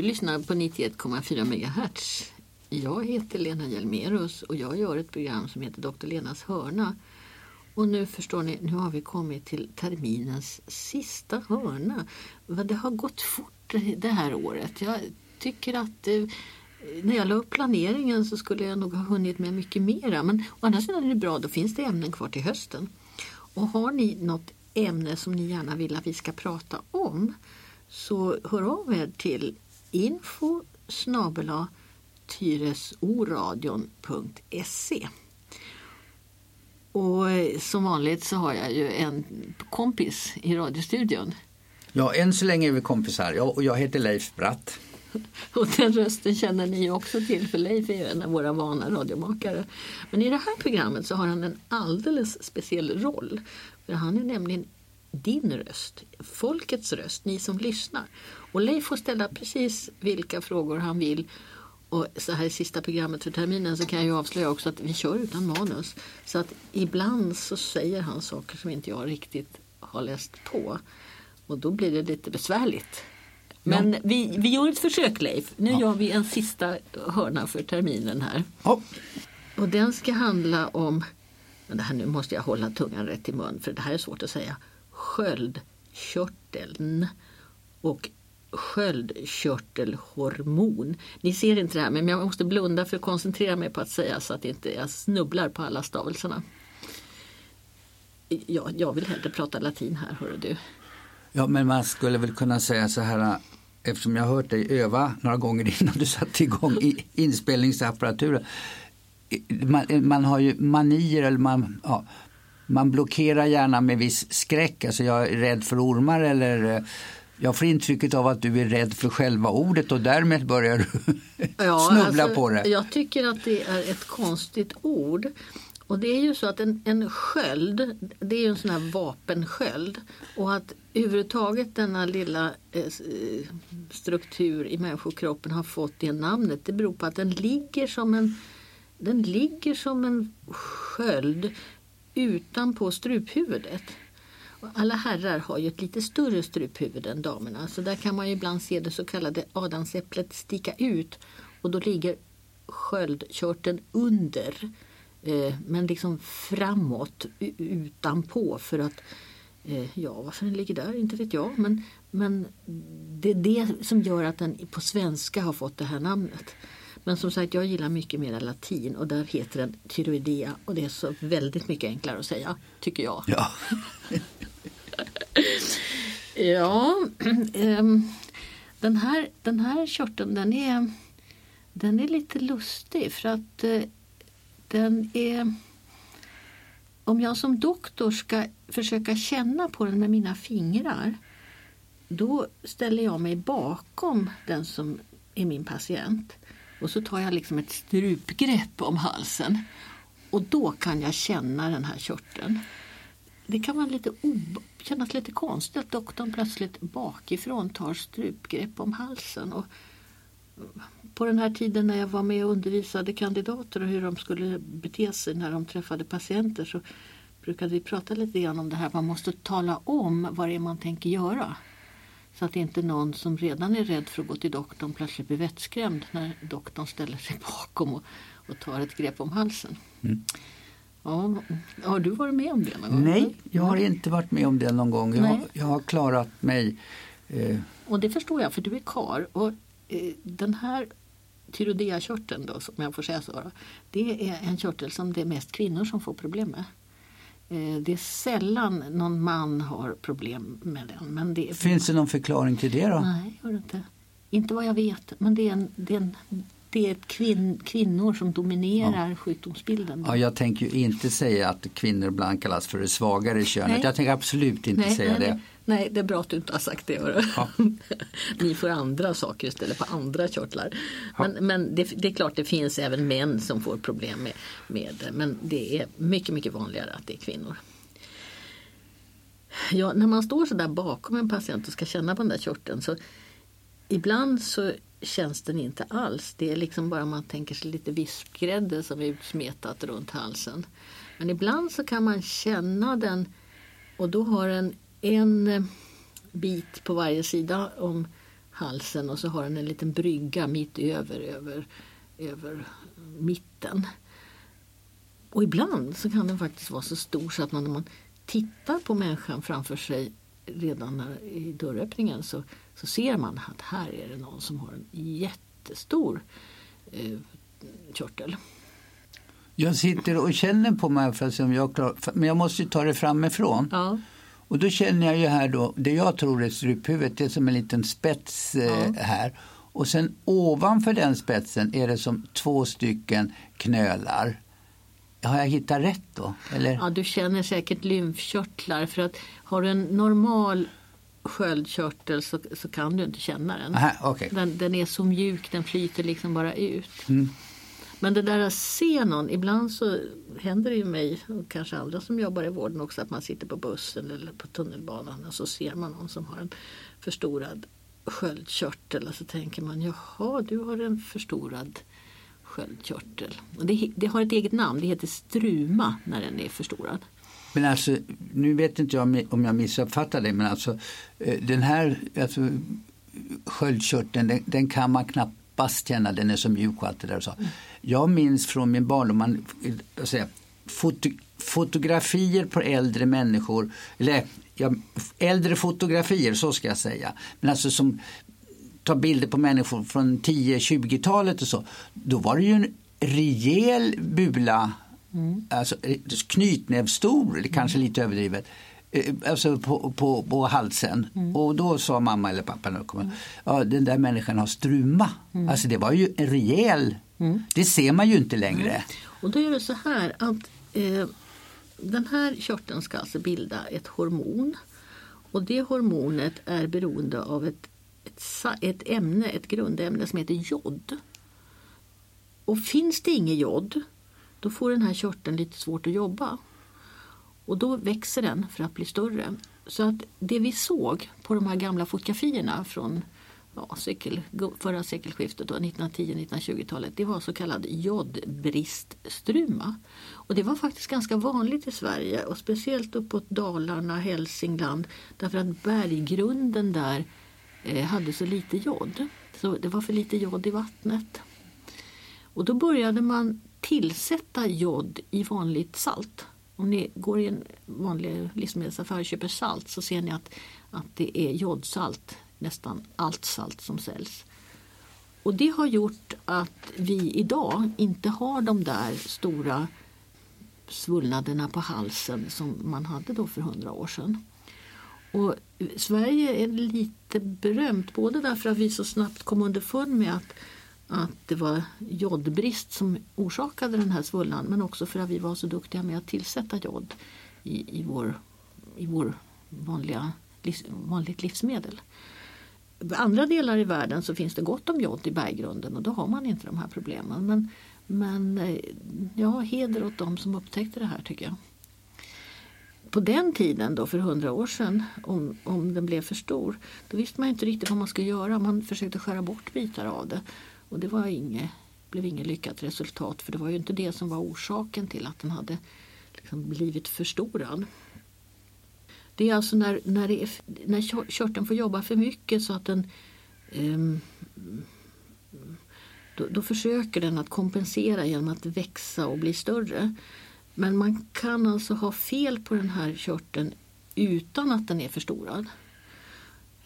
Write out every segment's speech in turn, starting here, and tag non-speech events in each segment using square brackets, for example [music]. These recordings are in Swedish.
Du lyssnar på 91,4 MHz. Jag heter Lena Hjelmerus och jag gör ett program som heter Dr. Lenas hörna. Och nu förstår ni, nu har vi kommit till terminens sista hörna. Det har gått fort det här året. Jag tycker att eh, när jag la upp planeringen så skulle jag nog ha hunnit med mycket mera. Men å andra sidan är det bra, då finns det ämnen kvar till hösten. Och har ni något ämne som ni gärna vill att vi ska prata om så hör av er till info snabela tyresoradion.se Och eh, som vanligt så har jag ju en kompis i radiostudion. Ja, än så länge är vi kompisar. Jag, och jag heter Leif Bratt. [laughs] Och den rösten känner ni också till för Leif är ju en av våra vana radiomakare. Men i det här programmet så har han en alldeles speciell roll. För han är nämligen din röst, folkets röst, ni som lyssnar. Och Leif får ställa precis vilka frågor han vill. Och så här i sista programmet för terminen så kan jag ju avslöja också att vi kör utan manus. Så att ibland så säger han saker som inte jag riktigt har läst på. Och då blir det lite besvärligt. Men ja. vi, vi gör ett försök Leif. Nu ja. gör vi en sista hörna för terminen här. Ja. Och den ska handla om, men det här nu måste jag hålla tungan rätt i mun för det här är svårt att säga sköldkörteln och sköldkörtelhormon. Ni ser inte det här men jag måste blunda för att koncentrera mig på att säga så att inte jag snubblar på alla stavelserna. Ja, jag vill hellre prata latin här, hör du. Ja, men man skulle väl kunna säga så här eftersom jag har hört dig öva några gånger innan du satte igång inspelningsapparaturen. Man, man har ju manier eller man, ja, man blockerar gärna med viss skräck. Alltså jag är rädd för ormar eller jag får intrycket av att du är rädd för själva ordet och därmed börjar du [laughs] ja, snubbla alltså, på det. Jag tycker att det är ett konstigt ord. Och det är ju så att en, en sköld, det är ju en sån här vapensköld. Och att överhuvudtaget denna lilla eh, struktur i människokroppen har fått det namnet, det beror på att den ligger som en, den ligger som en sköld utanpå struphuvudet. Och alla herrar har ju ett lite större struphuvud än damerna så där kan man ju ibland se det så kallade adamsäpplet sticka ut och då ligger sköldkörteln under eh, men liksom framåt utanpå för att eh, Ja, varför den ligger där, inte vet jag. Men, men det är det som gör att den på svenska har fått det här namnet. Men som sagt, jag gillar mycket mer latin och där heter den tyroidea och det är så väldigt mycket enklare att säga, tycker jag. Ja, [laughs] ja ähm, [clears throat] den, här, den här körteln den är, den är lite lustig för att äh, den är om jag som doktor ska försöka känna på den med mina fingrar då ställer jag mig bakom den som är min patient. Och så tar jag liksom ett strupgrepp om halsen. Och då kan jag känna den här körteln. Det kan vara lite kännas lite konstigt att doktorn plötsligt bakifrån tar strupgrepp om halsen. Och på den här tiden när jag var med och undervisade kandidater och hur de skulle bete sig när de träffade patienter så brukade vi prata lite grann om det här. Man måste tala om vad det är man tänker göra. Så att inte någon som redan är rädd för att gå till doktorn plötsligt blir vettskrämd när doktorn ställer sig bakom och, och tar ett grepp om halsen. Mm. Ja, har du varit med om det någon gång? Nej, jag har inte varit med om det någon gång. Jag, har, jag har klarat mig. Eh. Och det förstår jag för du är kar och eh, den här tyrodeakörteln då, som jag får säga så, det är en körtel som det är mest kvinnor som får problem med. Eh, det är sällan någon man har problem med den. Men det Finns det någon förklaring till det då? Nej, gör inte. Inte vad jag vet. Men det är, en, det är, en, det är kvin, kvinnor som dominerar ja. sjukdomsbilden. Ja, jag tänker ju inte säga att kvinnor ibland kallas för det svagare könet. Nej. Jag tänker absolut inte nej, säga nej, det. Nej, det är bra att du inte har sagt det. Ja. [laughs] Ni får andra saker istället på andra körtlar. Ja. Men, men det, det, är klart det finns även män som får problem med, med det. Men det är mycket, mycket vanligare att det är kvinnor. Ja, när man står så där bakom en patient och ska känna på den där körteln så ibland så känns den inte alls. Det är liksom bara man tänker sig lite vispgrädde som är utsmetat runt halsen. Men ibland så kan man känna den och då har den en eh, bit på varje sida om halsen och så har den en liten brygga mitt över, över, över mitten. Och ibland så kan den faktiskt vara så stor så att man, när man tittar på människan framför sig redan när, i dörröppningen så, så ser man att här är det någon som har en jättestor eh, körtel. Jag sitter och känner på mig för att se om jag klarar, men jag måste ju ta det framifrån. Ja. Och då känner jag ju här då, det jag tror är struphuvudet, det är som en liten spets eh, här. Och sen ovanför den spetsen är det som två stycken knölar. Har jag hittat rätt då? Eller? Ja, du känner säkert lymfkörtlar för att har du en normal sköldkörtel så, så kan du inte känna den. Aha, okej. den. Den är så mjuk, den flyter liksom bara ut. Mm. Men det där att se någon, ibland så händer det ju mig och kanske andra som jobbar i vården också att man sitter på bussen eller på tunnelbanan och så ser man någon som har en förstorad sköldkörtel och så tänker man jaha du har en förstorad sköldkörtel. Och det, det har ett eget namn, det heter struma när den är förstorad. Men alltså, nu vet inte jag om- jag missuppfattar det, men alltså eh, den här alltså, sköldkörteln, den, den kan man knappt känna, den är så mjuk och allt det där. och Så. Jag minns från min barndom, man, säger, foto, fotografier på äldre människor, eller ja, äldre fotografier, så ska jag säga. Men alltså som tar bilder på människor från 10-20-talet och så. Då var det ju en rejäl bula, alltså eh, knytnävsstor, eller kanske lite överdrivet. Eh, Alltså på, på, på halsen. Och då sa mamma eller pappa, när de kom, ja, den där människan har struma. Alltså det var ju en rejäl, det ser man ju inte längre. Och då är det så här att eh, den här körteln ska alltså bilda ett hormon. Och det hormonet är beroende av ett, ett, ett ämne, ett grundämne som heter jod. Och finns det inget jod då får den här körteln lite svårt att jobba. Och då växer den för att bli större. Så att det vi såg på de här gamla fotografierna från ja, sekel, förra sekelskiftet, 1910-1920-talet, det var så kallad jodbriststruma. Och det var faktiskt ganska vanligt i Sverige och speciellt uppåt Dalarna, Hälsingland, därför att berggrunden där eh, hade så lite jod. Så det var för lite jod i vattnet. Och då började man tillsätta jod i vanligt salt. Om ni går i en vanlig livsmedelsaffär och köper salt så ser ni att, att det är jodsalt, nästan allt salt som säljs. Och det har gjort att vi idag inte har de där stora svullnaderna på halsen som man hade då för hundra år sedan. Och Sverige är lite berömt både därför att vi så snabbt kom underfund med att, att det var jodbrist som orsakade den här svullan men också för att vi var så duktiga med att tillsätta jod i, i vår, i vår vanliga, livs, vanligt livsmedel. I andra delar i världen så finns det gott om jod i berggrunden och då har man inte de här problemen. Men, men eh, ja, heder åt dem som upptäckte det här tycker jag på den tiden, då, för hundra år sedan, om, om den blev för stor, då visste man inte riktigt vad man skulle göra. Man försökte skära bort bitar av det. Och det var inget, blev inget lyckat resultat för det var ju inte det som var orsaken till att den hade liksom blivit förstorad. Det är alltså när, när, det är, när körteln får jobba för mycket så att den um, då, då försöker den att kompensera genom att växa och bli större. Men man kan alltså ha fel på den här körteln utan att den är förstorad.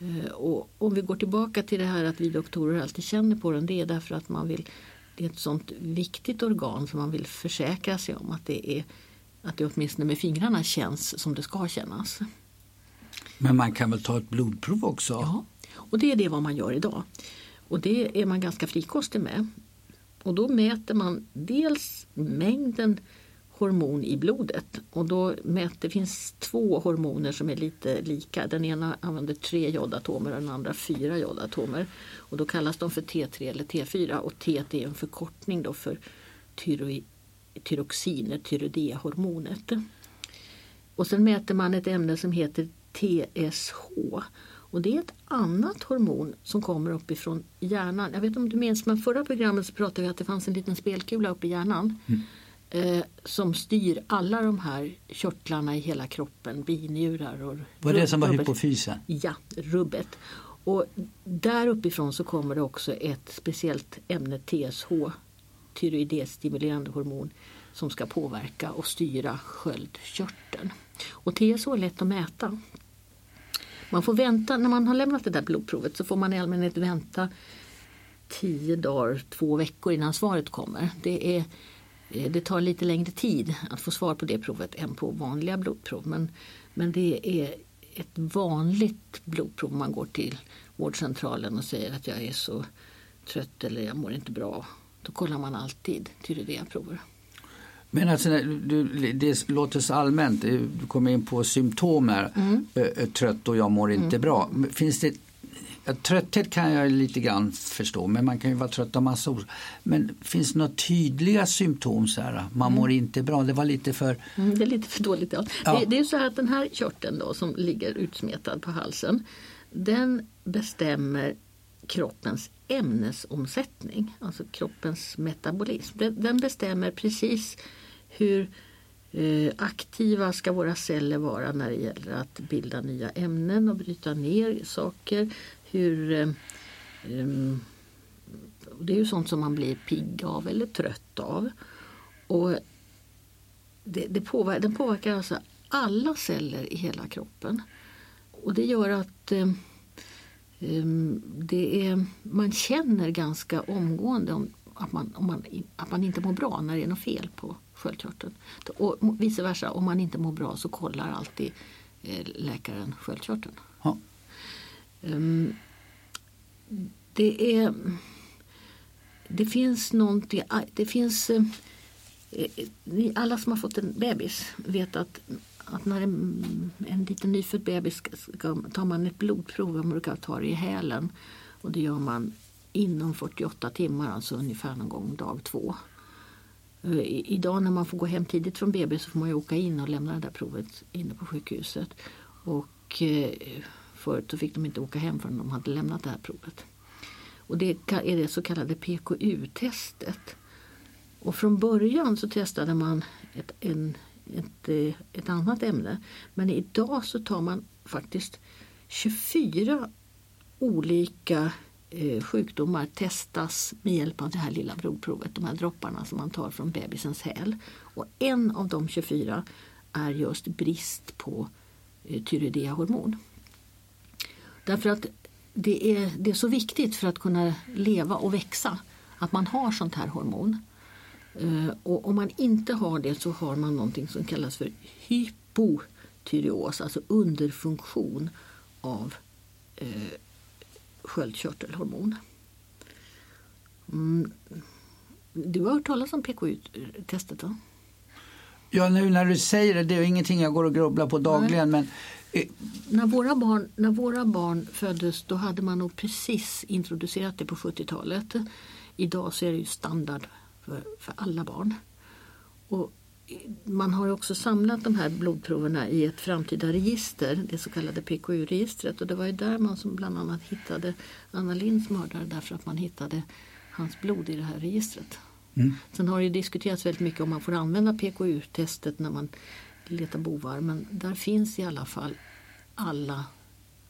Eh, Och om vi går tillbaka till det här att vi doktorer alltid känner på den. Det är därför att man vill, det är ett sånt viktigt organ som man vill försäkra sig om att det, är, att det åtminstone med fingrarna känns som det ska kännas. Men man kan väl ta ett blodprov också? Ja, och det är det vad man gör idag. Och det är man ganska frikostig med. Och då mäter man dels mängden hormon i blodet. Och då mäter, det finns två hormoner som är lite lika. Den ena använder tre jodatomer och den andra fyra jodatomer. Och då kallas de för T3 eller T4 och T är en förkortning då för tyro, tyroxiner, tyroidehormonet. Och sen mäter man ett ämne som heter TSH. Och det är ett annat hormon som kommer uppifrån hjärnan. Jag vet inte om du minns men förra programmet så pratade vi att det fanns en liten spelkula uppe i hjärnan. Mm. Eh, som styr alla de här körtlarna i hela kroppen, binjurar och Var det som var rubbet. hypofysen? Ja, rubbet. Och där uppifrån så kommer det också ett speciellt ämne TSH, tyroidestimulerande hormon, som ska påverka och styra sköldkörteln. Och TSH är lätt att mäta. Man får vänta, när man har lämnat det där blodprovet så får man i allmänhet vänta tio dagar, två veckor innan svaret kommer. Det, är, det tar lite längre tid att få svar på det provet än på vanliga blodprov. Men, men det är ett vanligt blodprov man går till vårdcentralen och säger att jag är så trött eller jag mår inte bra. Då kollar man alltid tyreoidaprover. Men alltså, det låter så allmänt, du kommer in på symptom här. Mm. Trött och jag mår inte mm. bra. Finns det Trötthet kan jag lite grann förstå, men man kan ju vara trött av massa år. Men finns det några tydliga symptom? Så här, man mm. mår inte bra, det var lite för... Mm, det är lite för dåligt. Ja. ja. Det, det, är så här att den här körteln då, som ligger utsmetad på halsen, den bestämmer kroppens ämnesomsättning, alltså kroppens metabolism. Den bestämmer precis hur eh, aktiva ska våra celler vara när det gäller att bilda nya ämnen och bryta ner saker. Hur, um, det är ju sånt som man blir pigg av eller trött av. Och det, det påverkar, den påverkar alltså alla celler i hela kroppen. Och det gör att um, det är, man känner ganska omgående om, att, man, om man, att man inte mår bra när det är något fel på sköldkörteln. Och vice versa, om man inte mår bra så kollar alltid eh, läkaren sköldkörteln. Um, det är det finns någonting, ah, det finns Ni alla som har fått en bebis vet att, att när en, en liten nyfödd bebis ska, ska, tar man ett blodprov, man brukar ta det i hälen och det gör man inom 48 timmar, alltså ungefär någon gång dag två. Eh, I idag när man får gå hem tidigt från BB så får man ju åka in och lämna det där provet inne på sjukhuset. Och förut så fick de inte åka hem förrän de hade lämnat det här provet. Och det är det så kallade PKU-testet. Och från början så testade man ett, en, ett, eh, ett annat ämne. Men idag så tar man faktiskt 24 olika eh, sjukdomar testas med hjälp av det här lilla blodprovet, de här dropparna som man tar från bebisens häl. Och en av de 24 är just brist på eh, tyreoidehormon. Därför att det är, det är så viktigt för att kunna leva och växa att man har sånt här hormon. Eh, och om man inte har det så har man någonting som kallas för hypotyreos, alltså underfunktion av eh, sköldkörtelhormon. Mm. Du har hört talas om PKU-testet va? Ja, nu när du säger det, det är ingenting jag går och grubblar på dagligen. Men... Eh, när, våra barn, när våra barn föddes då hade man nog precis introducerat det på 70-talet. Idag så är det ju standard för, för alla barn. Och man har också samlat de här blodproverna i ett framtida register, det så kallade PKU-registret. Och det var ju där man som bland annat hittade Anna Linds mördare därför att man hittade hans blod i det här registret. Mm. Sen har det diskuterats väldigt mycket om man får använda PKU-testet när man letar bovar. Men där finns i alla fall alla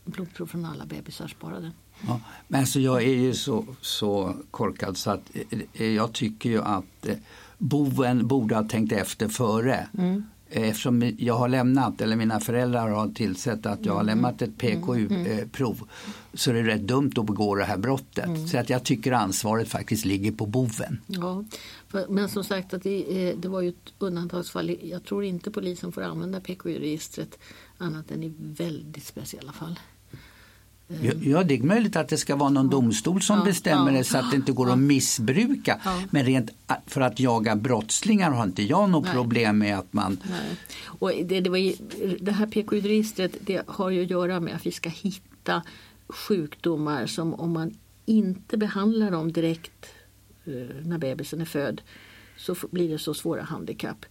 blodprov från alla bebisar sparade. Ja, men alltså jag är ju så, så korkad så att eh, jag tycker ju att eh, boven borde ha tänkt efter före. Mm. Eftersom jag har lämnat, eller mina föräldrar har tillsett att jag har mm. lämnat ett PKU-prov mm. så är det rätt dumt att begå det här brottet. Mm. Så att jag tycker ansvaret faktiskt ligger på boven. Ja, men som sagt att det, det var ju ett undantagsfall. Jag tror inte polisen får använda PKU-registret annat än i väldigt speciella fall. Ja, det är möjligt att det ska vara någon domstol som ja, bestämmer ja, det så att det inte går att missbruka. Men rent för att jaga brottslingar har inte jag något Nej. problem med att man... Nej. Och det, det, var, det här PKU-registret det har ju att göra med att vi ska hitta sjukdomar som om man inte behandlar dem direkt eh, när bebisen är född så blir det så svåra handikapp.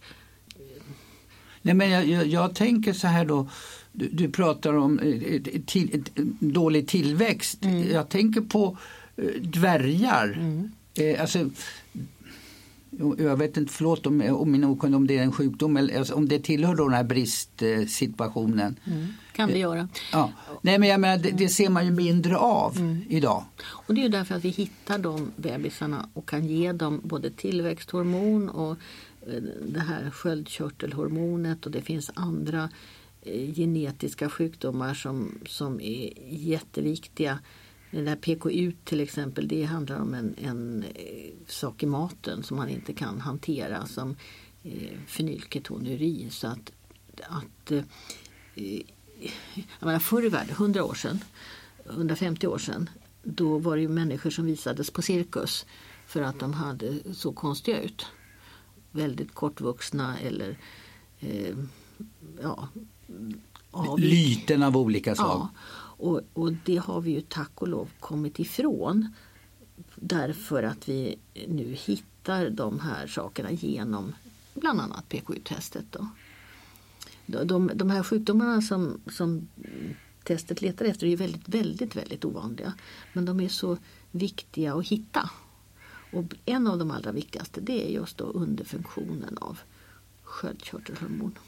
Nej, men jag, jag, jag tänker så här då du, du pratar om eh, till, dålig tillväxt. Mm. Jag tänker på eh, dvärgar. Mm. Eh, alltså, Jag vet inte, förlåt om, om min okunnig om det är en sjukdom eller alltså, om det tillhör då den här bristsituationen. Mm, kan det göra. Ja. Nej men jag menar, det, det ser man ju mindre av mm. idag. Och det är ju därför att vi hittar de bebisarna och kan ge dem både tillväxthormon och eh, det här sköldkörtelhormonet och det finns andra eh, Eh, genetiska sjukdomar som, som är jätteviktiga den där PKU till exempel, det handlar om en, en eh, sak i maten som man inte kan hantera som eh. Så att, att eh, eh, jag menar, förr i världen, 100 år sedan, 150 år sedan, då var det ju människor som visades på cirkus för att de hade så konstiga ut. Väldigt kortvuxna eller eh, ja, av... Lyten av olika slag. Ja, och, och det har vi ju tack och lov kommit ifrån. Därför att vi nu hittar de här sakerna genom bland annat PKU-testet. Då. De, de, de här sjukdomarna som, som testet letar efter är väldigt, väldigt, väldigt ovanliga. Men de är så viktiga att hitta. Och en av de allra viktigaste det är just då underfunktionen av sköldkörtelhormon.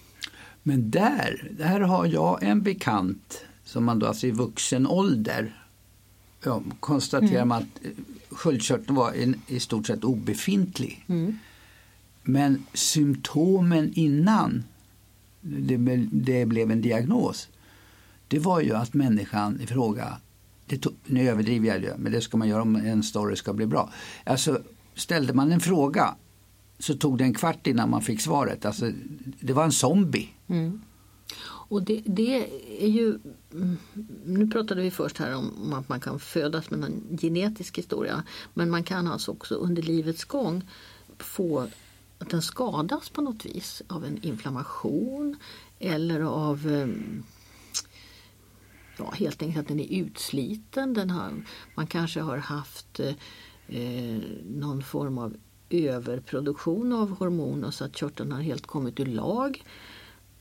Men där, där har jag en bekant som man då alltså i vuxen ålder ja, konstaterar mm. man att eh, sköldkörteln var en, i stort sett obefintlig. Mm. Men symptomen innan det, det, blev en diagnos det var ju att människan i fråga, tog, nu överdriver jag det, men det ska man göra om en story ska bli bra. Alltså, ställde man en fråga så tog det en kvart innan man fick svaret. Alltså, det var en zombie. Mm. Och det, det, är ju, mm, nu pratade vi först här om att man kan födas med en genetisk historia. Men man kan alltså också under livets gång få att den skadas på något vis av en inflammation eller av ehm, ja, helt enkelt att den är utsliten. Den har, man kanske har haft eh, eh någon form av överproduktion av hormoner så att körteln har helt kommit ur lag.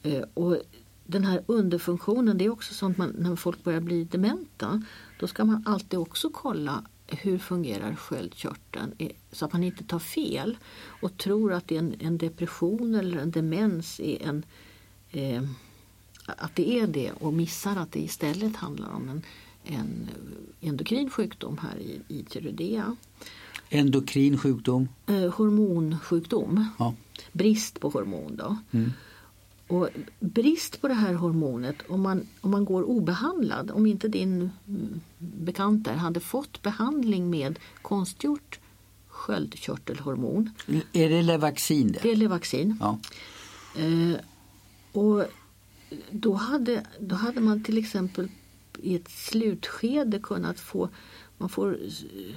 Eh, och den här underfunktionen, det är också sånt man, när folk börjar bli dementa, då ska man alltid också kolla hur fungerar sköldkörteln eh, så att man inte tar fel och tror att det är en, en depression eller en demens är en, eh, att det är det och missar att det istället handlar om en, en endokrin sjukdom här i, i tyroidea. Endokrin sjukdom? Eh, hormonsjukdom. Ja. Brist på hormon. Då. Mm. Och brist på det här hormonet, om man, om man går obehandlad, om inte din bekant där hade fått behandling med konstgjort sköldkörtelhormon. Är det Levaxin? Det, det är Levaxin. Ja. Eh, och då hade, då hade man till exempel i ett slutskede kunnat få man får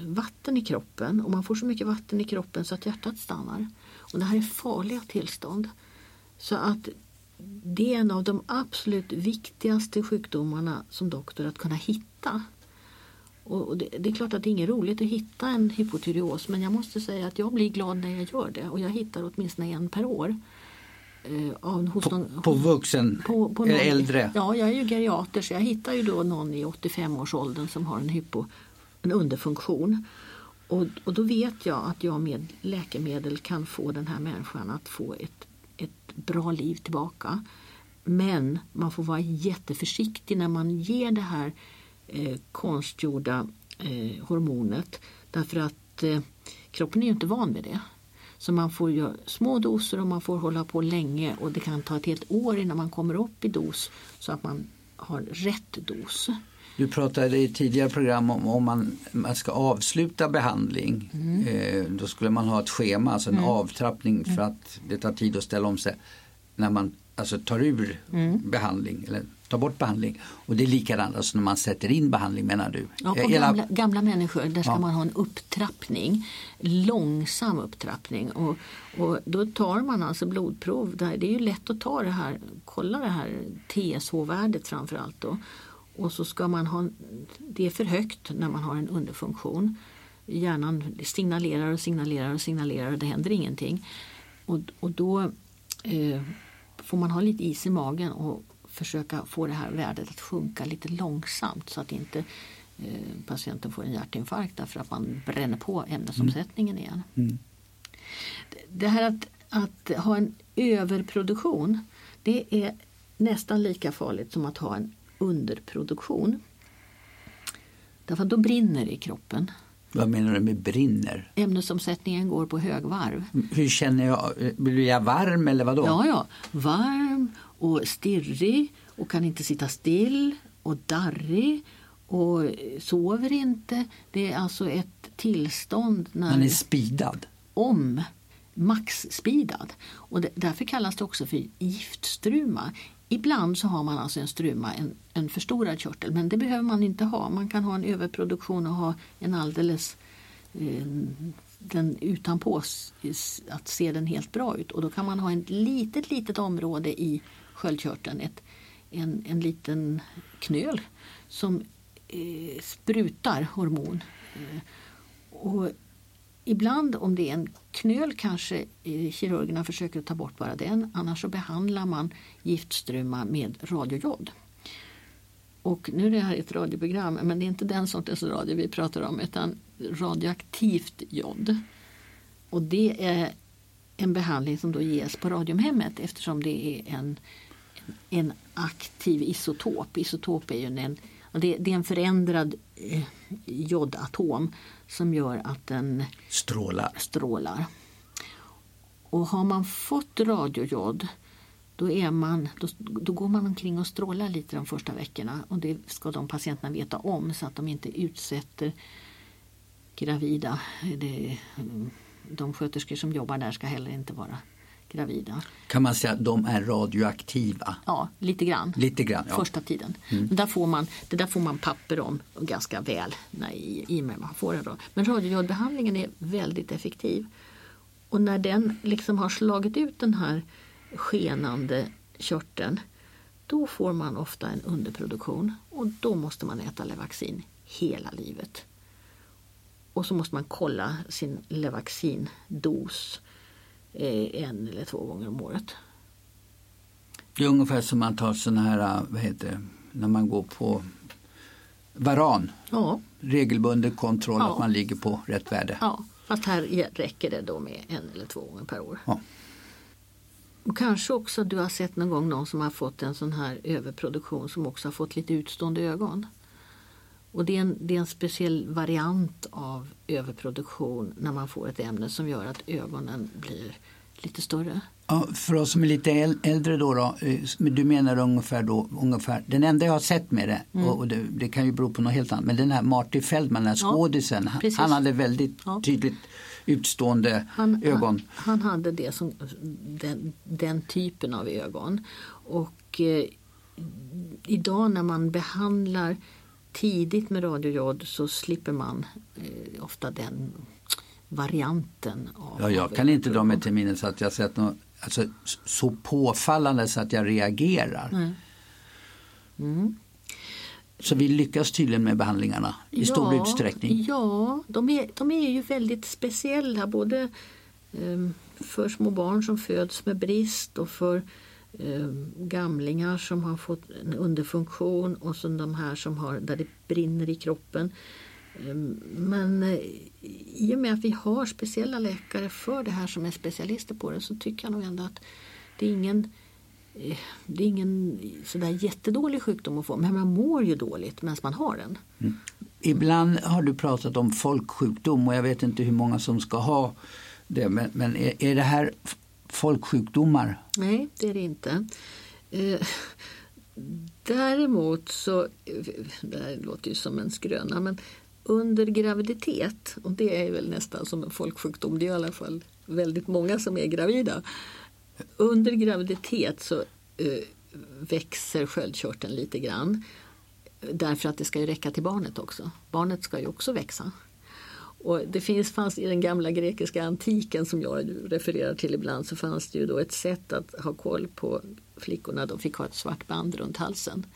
vatten i kroppen och man får så mycket vatten i kroppen så att hjärtat stannar. Och Det här är farliga tillstånd. Så att det är en av de absolut viktigaste sjukdomarna som doktor att kunna hitta. Och det, det, är klart att det är inget roligt att hitta en hypotyreos men jag måste säga att jag blir glad när jag gör det och jag hittar åtminstone en per år. Eh, av, hos på, någon, på vuxen, på, på någon, äldre? Ja, jag är ju geriater så jag hittar ju då någon i 85-årsåldern som har en, hypo, en underfunktion. Och, och då vet jag att jag med läkemedel kan få den här människan att få ett ett bra liv tillbaka. Men man får vara jätteförsiktig när man ger det här eh, konstgjorda eh, hormonet därför att eh, kroppen är ju inte van vid det. Så man får göra små doser och man får hålla på länge och det kan ta ett helt år innan man kommer upp i dos så att man har rätt dos. Du pratade i tidigare program om om man, man ska avsluta behandling. Mm. Eh, då skulle man ha ett schema, alltså en mm. avtrappning för mm. att det tar tid att ställa om sig när man alltså, tar ur mm. behandling eller tar bort behandling. Och det är likadant alltså när man sätter in behandling menar du? Ja, på gamla, gamla människor där ska ja. man ha en upptrappning, långsam upptrappning. Och, och då tar man alltså blodprov, det är ju lätt att ta det här, kolla det här TSH-värdet framförallt då och så ska man ha, det är för högt när man har en underfunktion. Hjärnan signalerar och signalerar och signalerar och det händer ingenting. Och, och då eh, får man ha lite is i magen och försöka få det här värdet att sjunka lite långsamt så att inte eh, patienten får en hjärtinfarkt därför att man bränner på ämnesomsättningen igen. Mm. Det här att, att ha en överproduktion det är nästan lika farligt som att ha en underproduktion. Därför att då brinner det i kroppen. Vad menar du med brinner? Ämnesomsättningen går på högvarv. Hur känner jag? Blir jag varm eller vadå? Ja, ja. Varm och stirrig och kan inte sitta still och darrig och sover inte. Det är alltså ett tillstånd när... Man är spidad. Om maxspidad. Och det, därför kallas det också för giftstruma. Ibland så har man alltså en struma, en, en förstorad körtel, men det behöver man inte ha. Man kan ha en överproduktion och ha en alldeles eh, den utanpå att se den helt bra ut och då kan man ha ett litet litet område i sköldkörteln, ett, en, en liten knöl som eh, sprutar hormon. Eh, och ibland om det är en knöl kanske eh, kirurgerna försöker ta bort bara den, annars så behandlar man giftstruma med radiojod. Och nu är det här ett radioprogram, men det är inte den sortens radio vi pratar om utan radioaktivt jod. Och det är en behandling som då ges på Radiumhemmet eftersom det är en, en aktiv isotop. Isotop är ju en, det, det är en förändrad eh, jodatom som gör att den strålar. strålar. Och har man fått radiojod då, är man, då, då, går man omkring och strålar lite de första veckorna och det ska de patienterna veta om så att de inte utsätter gravida. Det, de sköterskor som jobbar där ska heller inte vara gravida. Kan man säga att de är radioaktiva? Ja, lite grann. Lite grann ja. Första tiden. Mm. Där får man, det där får man papper om ganska väl när, i, i med man får en rad. Men radiojodbehandlingen är väldigt effektiv. Och när den liksom har slagit ut den här skenande körteln då får man ofta en underproduktion och då måste man äta Levaxin hela livet. Och så måste man kolla sin Levaxin-dos en eller två gånger om året. Det är ungefär som man tar sådana här, vad heter det, när man går på varan. Ja. Regelbunden kontroll ja. att man ligger på rätt värde. Ja, fast här räcker det då med en eller två gånger per år. Ja. Och kanske också du har sett någon gång någon som har fått en sån här överproduktion som också har fått lite utstående ögon. Och det är, en, det är en speciell variant av överproduktion när man får ett ämne som gör att ögonen blir lite större. Ja, för oss som är lite äldre då, då eh, du menar ungefär då, ungefär, den enda jag har sett med det, mm. och det, det, kan ju bero på något helt annat, men den här Marty Feldman, den här skådisen, ja, han hade väldigt ja. tydligt utstående han, ögon. Han, han, hade det som, den, den typen av ögon. Och eh, idag när man behandlar tidigt med radiojod så slipper man eh, ofta den varianten. Av, ja, jag kan inte dra mig till minnes att jag sett något alltså, så påfallande så att jag reagerar. Mm. Så vi lyckas tydligen med behandlingarna i ja, stor utsträckning. Ja, de är, de är ju väldigt speciella både eh, för små barn som föds med brist och för eh, gamlingar som har fått en underfunktion och så de här som har där det brinner i kroppen. Ehm, men eh, i och med att vi har speciella läkare för det här som är specialister på det så tycker jag nog ändå att det är ingen eh, det är ingen sådär jättedålig sjukdom att få men man mår ju dåligt medan man har den. Mm. Ibland har du pratat om folksjukdom och jag vet inte hur många som ska ha det men, men är, är det här folksjukdomar? Nej, det är det inte. Eh, däremot så, det här låter ju som en skröna, men under graviditet, och det är väl nästan som en folksjukdom, det är i alla fall väldigt många som är gravida. Under graviditet så eh, växer sköldkörteln lite grann. Därför att det ska ju räcka till barnet också. Barnet ska ju också växa. Och det finns, fanns i den gamla grekiska antiken som jag refererar till ibland så fanns det ju då ett sätt att ha koll på flickorna. De fick ha ett svart band runt halsen.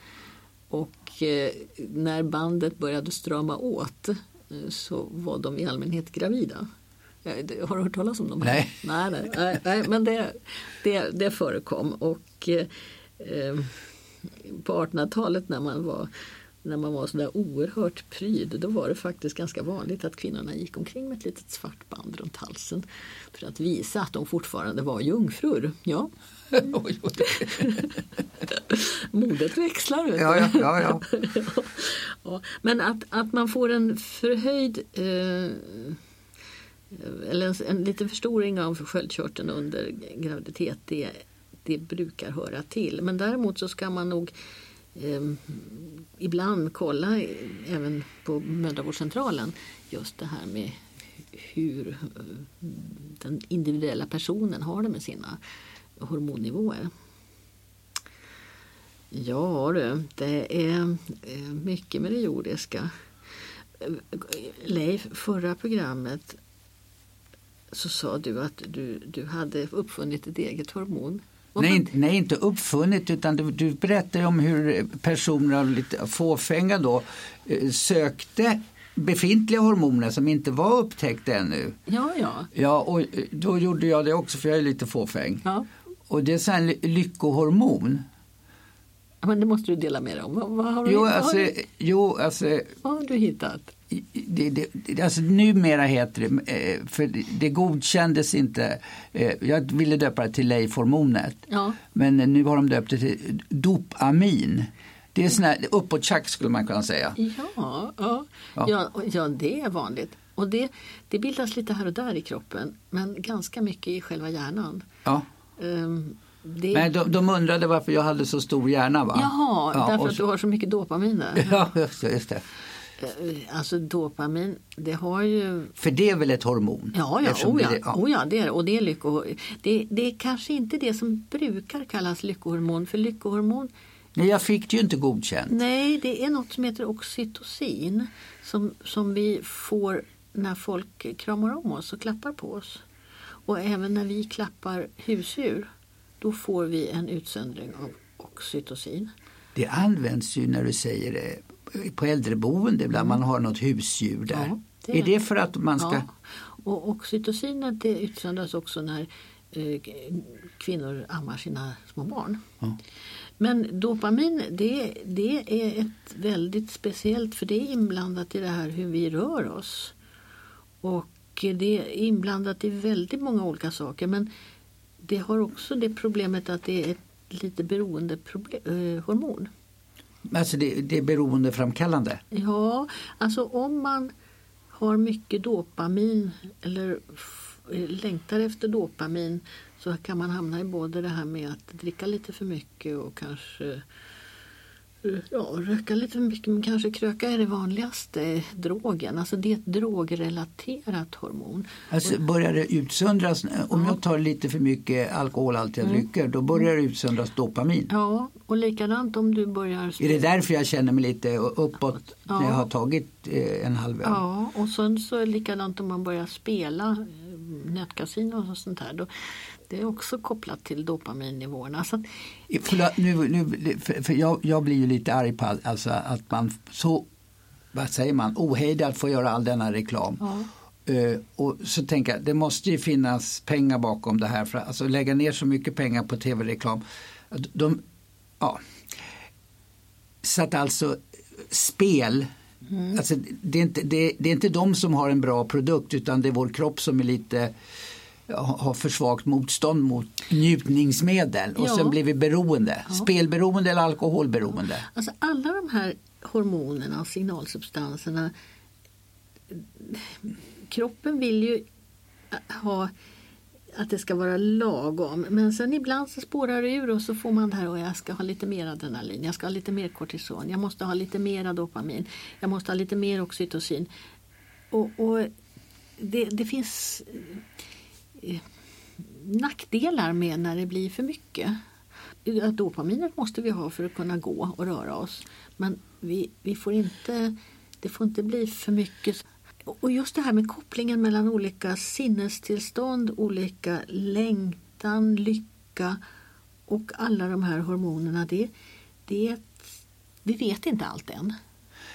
Och eh, när bandet började strama åt eh, så var de i allmänhet gravida. Eh, har du hört talas om dem? Nej. Nej, nej, nej, nej men det, det, det förekom. Och på 1800-talet när man var när man var sådär oerhört pryd, då var det faktiskt ganska vanligt att kvinnorna gick omkring med ett litet svart band runt halsen för att visa att de fortfarande var jungfrur. Ja. [laughs] [laughs] Modet växlar. vet. Ja, ja, ja, ja. [laughs] Ja, Men att, att man får en förhöjd eh, eller en, en liten förstoring av sköldkörteln under graviditet det, det brukar höra till. Men däremot så ska man nog eh, ibland kolla även på mödravårdscentralen just det här med hur eh, den individuella personen har det med sina hormonnivåer. Ja du, det är eh, mycket med det jordiska. Leif, förra programmet så sa du att du, du hade uppfunnit ett eget hormon. Nej, nej, inte uppfunnit utan du, du berättar om hur personer av lite fåfänga då eh, sökte befintliga hormoner som inte var upptäckta ännu. Ja, ja. Ja, och eh, då gjorde jag det också för jag är lite fåfäng. ja. Och det är så här ly- lyckohormon. Men det måste du dela med dig om. Vad, vad, har, du, Jo, alltså, har, du, jo, alltså vad har du hittat? Det, det, alltså numera heter det, eh, för det- godkändes inte, eh, jag ville döpa det till Leif-hormonet, Ja. men nu har de döpt det till dopamin. Det är sån här uppåttjack skulle man kunna säga. Ja, ja. Ja. Ja. det är vanligt. Och det, det bildas lite här och där i kroppen men ganska mycket i själva hjärnan. Ja. Ehm, det, Men de, de undrade varför jag hade så stor hjärna. Va? Jaha, Ja, därför att så- du har så mycket dopamin där. [laughs] Ja, just det, just det. Eh, Alltså dopamin, det har ju För det är väl ett hormon? Ja, ja, Eftersom oh ja, det- ja. oh ja det är. Och det är lycko... Det, det är kanske inte det som brukar kallas lyckohormon. För lyckohormon, Nej, jag fick det ju inte godkänt. nej det är något som heter oxytocin. Som, som vi får när folk kramar om oss och klappar på oss. Och även när vi klappar husdjur. Då får vi en utsöndring av oxytocin. Det används ju när du säger det på äldreboende, ibland man har något husdjur där. Ja, det är är- det för att man ska... Ja. Och oxytocinet det utsöndras också när eh, kvinnor ammar sina små barn. Ja. Men dopamin det, det är ett väldigt speciellt för det är inblandat i det här hur vi rör oss. Och det är inblandat i väldigt många olika saker men det har också det problemet att det är ett lite beroende eh, hormon. Alltså det, det är beroendeframkallande. Ja, alltså om man har mycket dopamin eller längtar efter dopamin så kan man hamna i både det här med att dricka lite för mycket och kanske eh, ja, röka lite för mycket men kanske kröka är det vanligaste drogen. Alltså det är ett drogrelaterat hormon. Alltså börjar det utsöndras, om jag tar lite för mycket alkoholhaltiga drycker, då börjar det utsöndras dopamin. Ja, och likadant om du börjar Är det därför jag känner mig lite uppåt när jag Ja. har tagit eh, en halv öl? Ja, och sen så är det likadant om man börjar spela eh, nätkasino och sånt här. Då, det är också kopplat till dopaminnivåerna. Så att, Förlåt, nu, nu, för, för jag, jag blir ju lite arg på all- alltså, att man så, vad säger man, ohejdat får göra all denna reklam. ja, Eh, och så tänker jag, det måste ju finnas pengar bakom det här. För att alltså, lägga ner så mycket pengar på tv-reklam. De, ja. Så att alltså spel, alltså, det, är inte, det, det är inte de som har en bra produkt utan det är vår kropp som är lite ja, har för svagt motstånd mot njutningsmedel och Ja. sen blir vi beroende. Spelberoende eller alkoholberoende. alltså alla de här hormonerna och signalsubstanserna. Kroppen vill ju ha att det ska vara lagom. Men sen ibland så spårar det ur och så får man det här och jag ska ha lite mer adrenalin, jag ska ha lite mer kortison, jag måste ha lite mer dopamin, jag måste ha lite mer oxytocin. Och, och det, det finns eh, nackdelar med när det blir för mycket. Att Dopaminet måste vi ha för att kunna gå och röra oss. Men vi, vi får inte, det får inte bli för mycket. Och just det här med kopplingen mellan olika sinnestillstånd, olika längtan, lycka och alla de här hormonerna. Det, det är ett, vi vet inte allt än.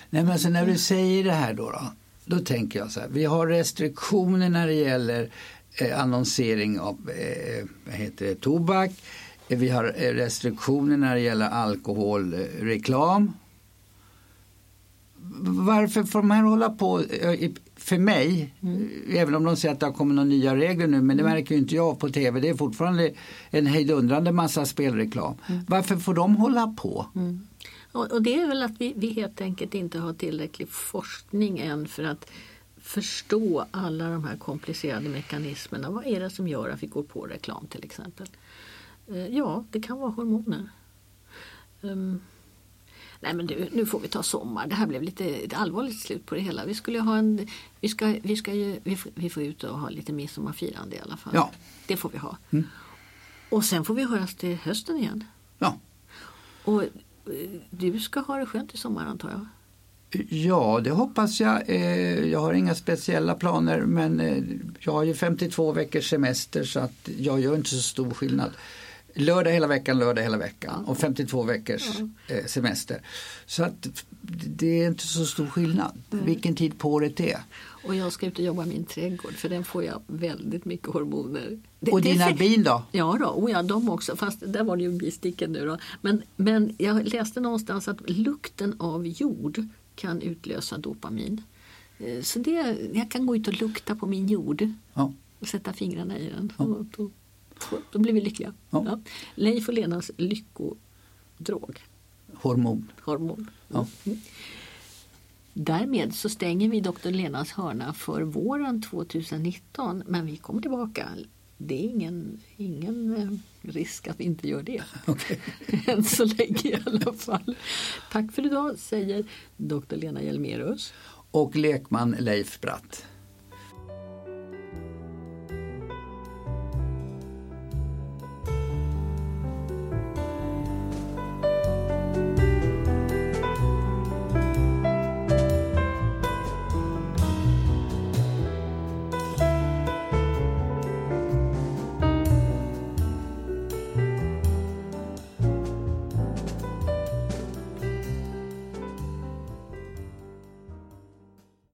Nej, men alltså när du säger det här då, då, då tänker jag så här. Vi har restriktioner när det gäller eh, annonsering av eh, vad heter det, tobak. Eh, vi har eh, restriktioner när det gäller alkoholreklam varför får de här hålla på? eh, För mig, Mm. även om de säger att det har kommit några nya regler nu, men det märker ju inte jag på tv. Det är fortfarande en hejdundrande massa spelreklam. Mm. Varför får de hålla på? Och, och det är väl att vi, vi helt enkelt inte har tillräcklig forskning än för att förstå alla de här komplicerade mekanismerna. Vad är det som gör att vi går på reklam till exempel? Eh, Ja, det kan vara hormoner. Ehm, nej men du, nu får vi ta sommar. Det här blev lite ett allvarligt slut på det hela. Vi skulle ha en, vi ska, vi ska ju, vi får, vi får ut och ha lite midsommarfirande i alla fall. Ja. Det får vi ha. Mm. Och sen får vi höras till hösten igen. Ja. Och eh, du ska ha det skönt i sommar antar jag? Ja, det hoppas jag. Eh, Jag har inga speciella planer men eh, jag har ju 52 veckors semester så att jag gör inte så stor skillnad. Lördag hela veckan, lördag hela veckan och 52 veckors eh, semester. Så att det är inte så stor skillnad vilken tid på året det är. Och jag ska ut och jobba i min trädgård för den får jag väldigt mycket hormoner. Det- Och dina bin då? Ja, då, och ja, de också. Fast där var det ju bisticken nu då. Men, men jag läste någonstans att lukten av jord kan utlösa dopamin. Eh, Så det, jag kan gå ut och lukta på min jord Ja. och sätta fingrarna i den. Och då, då blir vi lyckliga. Ja. Ja. Leif och Lenas lyckodrog. Hormon. hormon. Ja. Mm. Därmed så stänger vi Dr. Lenas hörna för våren 2019 men vi kommer tillbaka. Det är ingen, ingen eh, risk att vi inte gör det. [laughs] Okej. [laughs] Än så länge i alla fall. Tack för idag säger Dr. Lena Hjelmerus. Och lekman Leif Bratt.